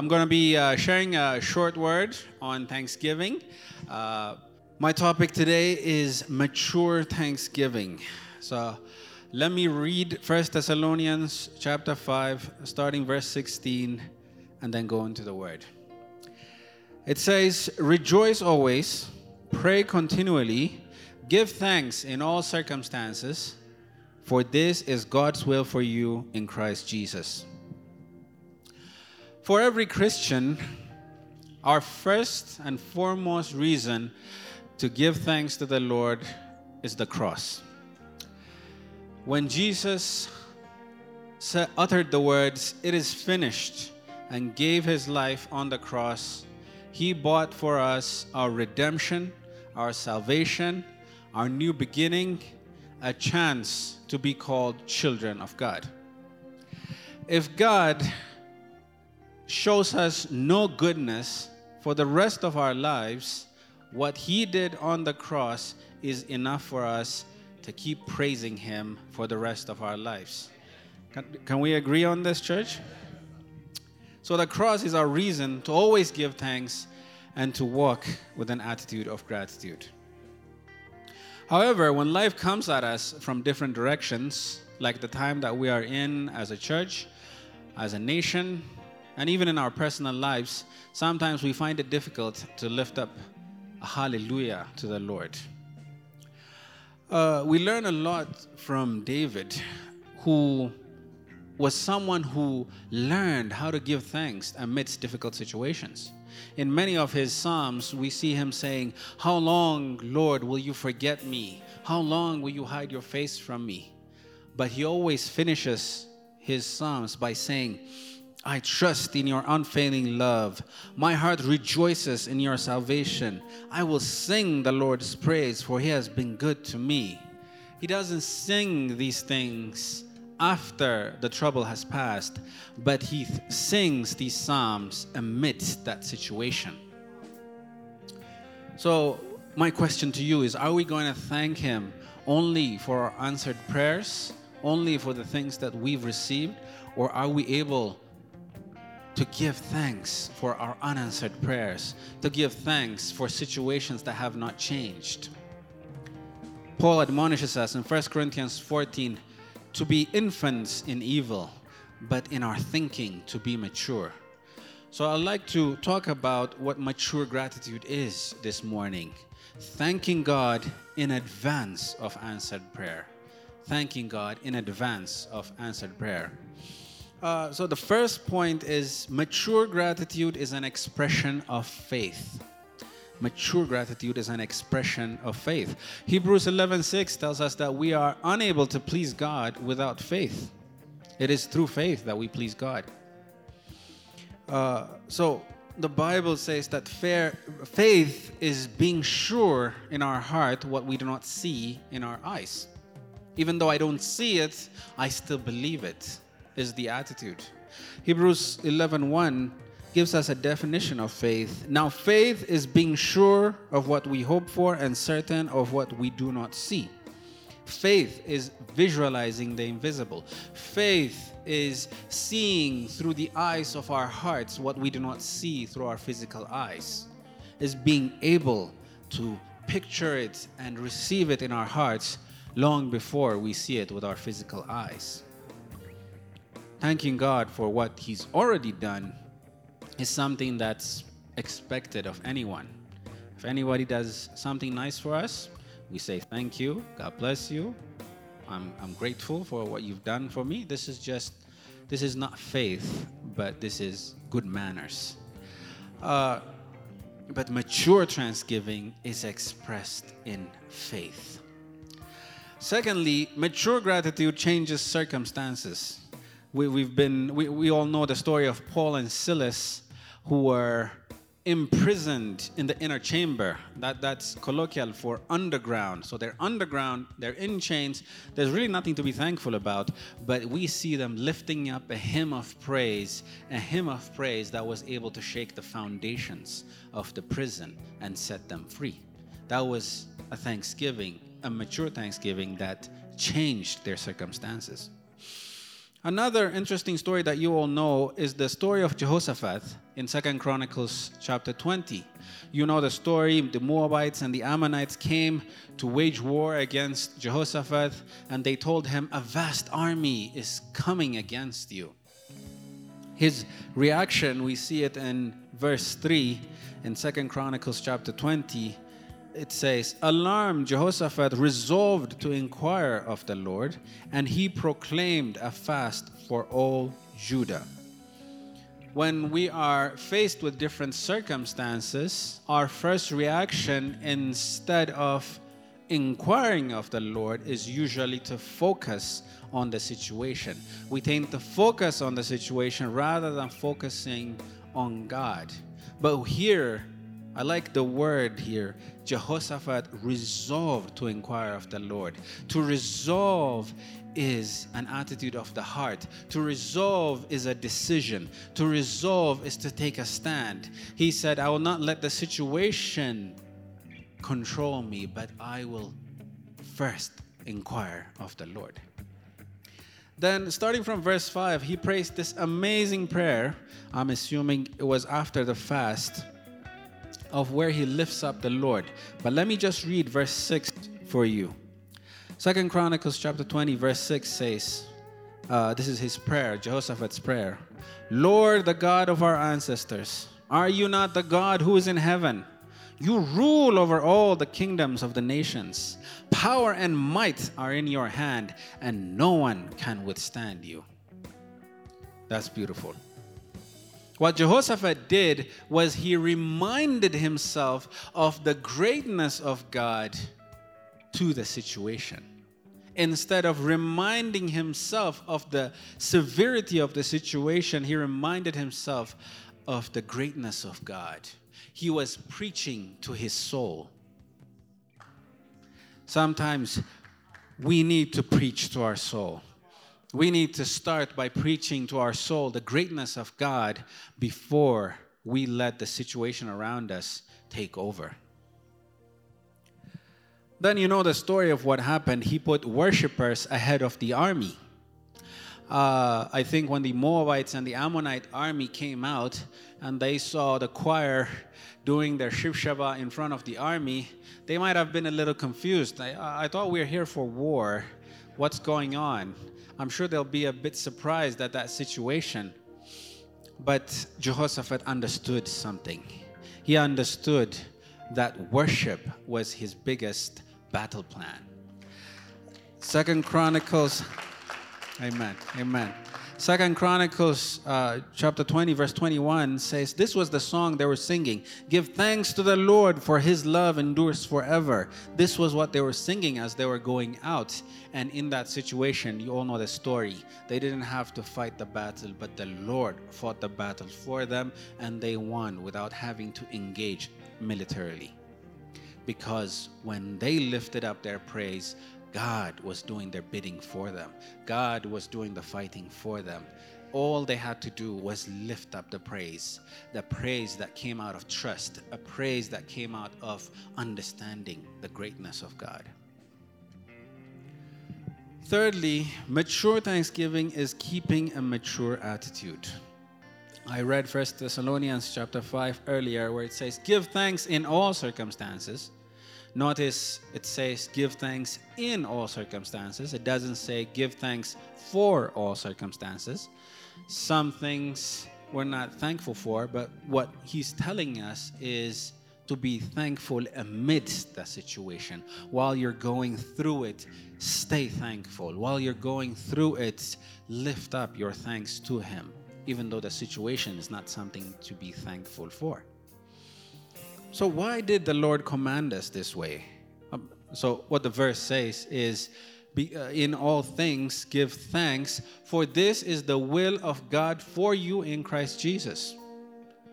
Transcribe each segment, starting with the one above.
I'm going to be uh, sharing a short word on Thanksgiving. Uh, my topic today is mature Thanksgiving. So let me read 1 Thessalonians chapter 5, starting verse 16, and then go into the word. It says, Rejoice always, pray continually, give thanks in all circumstances, for this is God's will for you in Christ Jesus. For every Christian, our first and foremost reason to give thanks to the Lord is the cross. When Jesus uttered the words, It is finished, and gave his life on the cross, he bought for us our redemption, our salvation, our new beginning, a chance to be called children of God. If God shows us no goodness for the rest of our lives, what he did on the cross is enough for us to keep praising him for the rest of our lives. Can, can we agree on this, church? So, the cross is our reason to always give thanks and to walk with an attitude of gratitude. However, when life comes at us from different directions, like the time that we are in as a church, as a nation, and even in our personal lives, sometimes we find it difficult to lift up a hallelujah to the Lord. Uh, we learn a lot from David, who was someone who learned how to give thanks amidst difficult situations. In many of his Psalms, we see him saying, How long, Lord, will you forget me? How long will you hide your face from me? But he always finishes his Psalms by saying, I trust in your unfailing love. My heart rejoices in your salvation. I will sing the Lord's praise, for he has been good to me. He doesn't sing these things after the trouble has passed, but he th- sings these psalms amidst that situation. So, my question to you is Are we going to thank him only for our answered prayers, only for the things that we've received, or are we able to give thanks for our unanswered prayers, to give thanks for situations that have not changed? Paul admonishes us in 1 Corinthians 14 to be infants in evil, but in our thinking to be mature. So I'd like to talk about what mature gratitude is this morning. Thanking God in advance of answered prayer. Thanking God in advance of answered prayer. Uh, so the first point is mature gratitude is an expression of faith. Mature gratitude is an expression of faith. Hebrews 11:6 tells us that we are unable to please God without faith. It is through faith that we please God. Uh, so the Bible says that fair, faith is being sure in our heart what we do not see in our eyes. Even though I don't see it, I still believe it. Is the attitude. Hebrews 11:1 gives us a definition of faith. Now, faith is being sure of what we hope for and certain of what we do not see. Faith is visualizing the invisible. Faith is seeing through the eyes of our hearts what we do not see through our physical eyes. Is being able to picture it and receive it in our hearts long before we see it with our physical eyes. Thanking God for what He's already done is something that's expected of anyone. If anybody does something nice for us, we say thank you, God bless you. I'm, I'm grateful for what you've done for me. This is just, this is not faith, but this is good manners. Uh, but mature thanksgiving is expressed in faith. Secondly, mature gratitude changes circumstances. We, we've been, we, we all know the story of Paul and Silas who were imprisoned in the inner chamber. That, that's colloquial for underground. So they're underground, they're in chains. There's really nothing to be thankful about, but we see them lifting up a hymn of praise, a hymn of praise that was able to shake the foundations of the prison and set them free. That was a thanksgiving, a mature thanksgiving that changed their circumstances. Another interesting story that you all know is the story of Jehoshaphat in Second Chronicles chapter 20. You know the story, the Moabites and the Ammonites came to wage war against Jehoshaphat and they told him a vast army is coming against you. His reaction, we see it in verse 3 in Second Chronicles chapter 20 it says, Alarmed, Jehoshaphat resolved to inquire of the Lord, and he proclaimed a fast for all Judah. When we are faced with different circumstances, our first reaction, instead of inquiring of the Lord, is usually to focus on the situation. We tend to focus on the situation rather than focusing on God. But here, I like the word here. Jehoshaphat resolved to inquire of the Lord. To resolve is an attitude of the heart. To resolve is a decision. To resolve is to take a stand. He said, I will not let the situation control me, but I will first inquire of the Lord. Then, starting from verse 5, he prays this amazing prayer. I'm assuming it was after the fast of where he lifts up the Lord. But let me just read verse 6 for you. Second Chronicles chapter 20, verse 6 says, uh, this is his prayer, Jehoshaphat's prayer. Lord, the God of our ancestors, are you not the God who is in heaven? You rule over all the kingdoms of the nations. Power and might are in your hand, and no one can withstand you. That's beautiful. What Jehoshaphat did was he reminded himself of the greatness of God to the situation. Instead of reminding himself of the severity of the situation, he reminded himself of the greatness of God. He was preaching to his soul. Sometimes we need to preach to our soul we need to start by preaching to our soul the greatness of God before we let the situation around us take over. Then you know the story of what happened. He put worshippers ahead of the army. Uh, I think when the Moabites and the Ammonite army came out and they saw the choir doing their Shiv Shabbat in front of the army, they might have been a little confused. I, I thought we were here for war. What's going on? I'm sure they'll be a bit surprised at that situation. But Jehoshaphat understood something. He understood that worship was his biggest battle plan. Second Chronicles, amen, amen. Second Chronicles uh, chapter 20, verse 21 says, This was the song they were singing. Give thanks to the Lord, for his love endures forever. This was what they were singing as they were going out. And in that situation, you all know the story. They didn't have to fight the battle, but the Lord fought the battle for them, and they won without having to engage militarily. Because when they lifted up their praise, God was doing their bidding for them. God was doing the fighting for them. All they had to do was lift up the praise, the praise that came out of trust, a praise that came out of understanding the greatness of God. Thirdly, mature thanksgiving is keeping a mature attitude. I read First Thessalonians chapter 5 earlier where it says, Give thanks in all circumstances Notice it says give thanks in all circumstances. It doesn't say give thanks for all circumstances. Some things we're not thankful for, but what he's telling us is to be thankful amidst the situation. While you're going through it, stay thankful. While you're going through it, lift up your thanks to him, even though the situation is not something to be thankful for. So, why did the Lord command us this way? Um, so, what the verse says is, be, uh, in all things give thanks, for this is the will of God for you in Christ Jesus.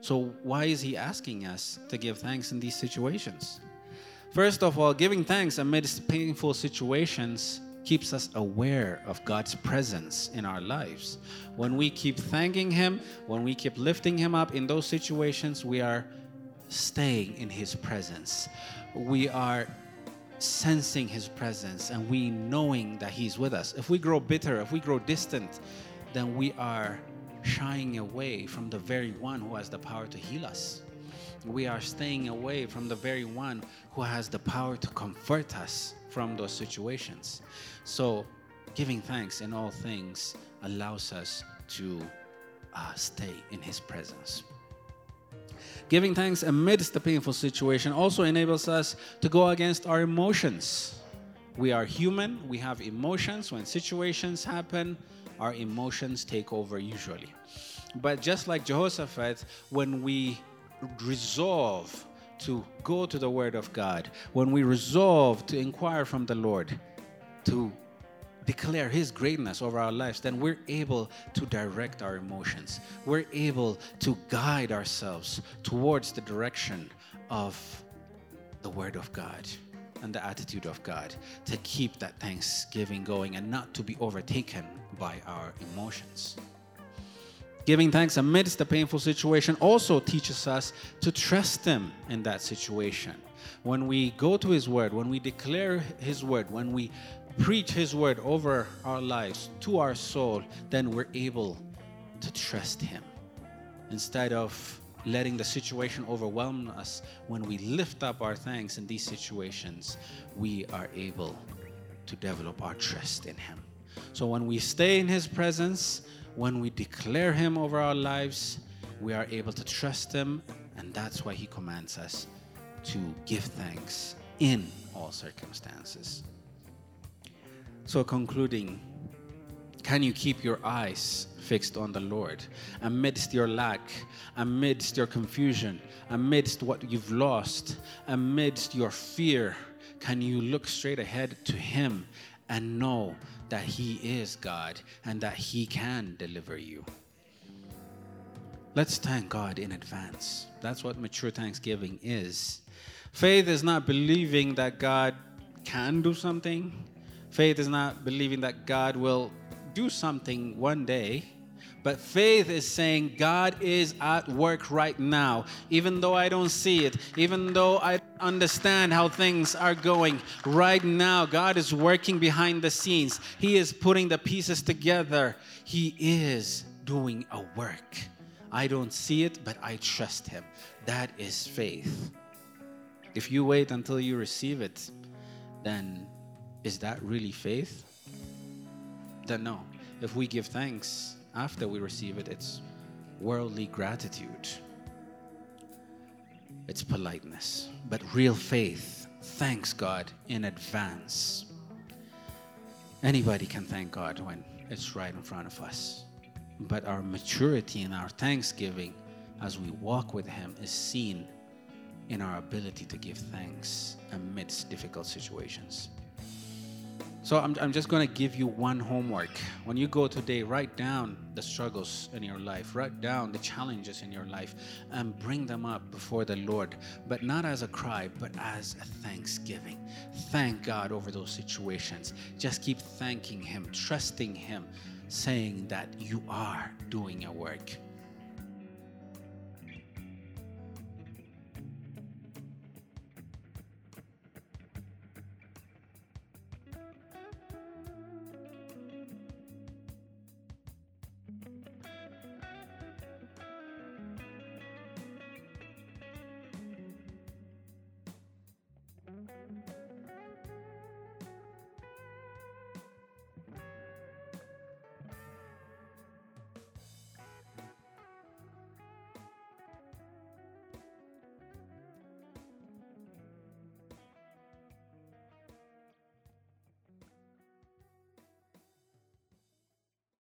So, why is He asking us to give thanks in these situations? First of all, giving thanks amidst painful situations keeps us aware of God's presence in our lives. When we keep thanking Him, when we keep lifting Him up in those situations, we are staying in His presence. We are sensing His presence and we knowing that He's with us. If we grow bitter, if we grow distant, then we are shying away from the very one who has the power to heal us. We are staying away from the very one who has the power to comfort us from those situations. So, giving thanks in all things allows us to uh, stay in His presence. Giving thanks amidst the painful situation also enables us to go against our emotions. We are human, we have emotions. When situations happen, our emotions take over usually. But just like Jehoshaphat, when we resolve to go to the Word of God, when we resolve to inquire from the Lord, to declare His greatness over our lives, then we're able to direct our emotions. We're able to guide ourselves towards the direction of the Word of God and the attitude of God to keep that thanksgiving going and not to be overtaken by our emotions. Giving thanks amidst the painful situation also teaches us to trust Him in that situation. When we go to His Word, when we declare His Word, when we preach His Word over our lives to our soul, then we're able to trust Him instead of letting the situation overwhelm us, when we lift up our thanks in these situations, we are able to develop our trust in Him. So when we stay in His presence, when we declare Him over our lives, we are able to trust Him, and that's why He commands us to give thanks in all circumstances. So, concluding, can you keep your eyes fixed on the Lord. Amidst your lack, amidst your confusion, amidst what you've lost, amidst your fear, can you look straight ahead to Him and know that He is God and that He can deliver you? Let's thank God in advance. That's what mature thanksgiving is. Faith is not believing that God can do something. Faith is not believing that God will do something one day. But faith is saying God is at work right now, even though I don't see it, even though I understand how things are going. Right now, God is working behind the scenes. He is putting the pieces together. He is doing a work. I don't see it, but I trust Him. That is faith. If you wait until you receive it, then is that really faith? Then no. If we give thanks, after we receive it, it's worldly gratitude, it's politeness. But real faith thanks God in advance. Anybody can thank God when it's right in front of us. But our maturity and our thanksgiving as we walk with Him is seen in our ability to give thanks amidst difficult situations. So I'm, I'm just going to give you one homework. When you go today, write down the struggles in your life, write down the challenges in your life, and bring them up before the Lord, but not as a cry, but as a thanksgiving. Thank God over those situations. Just keep thanking Him, trusting Him, saying that you are doing your work.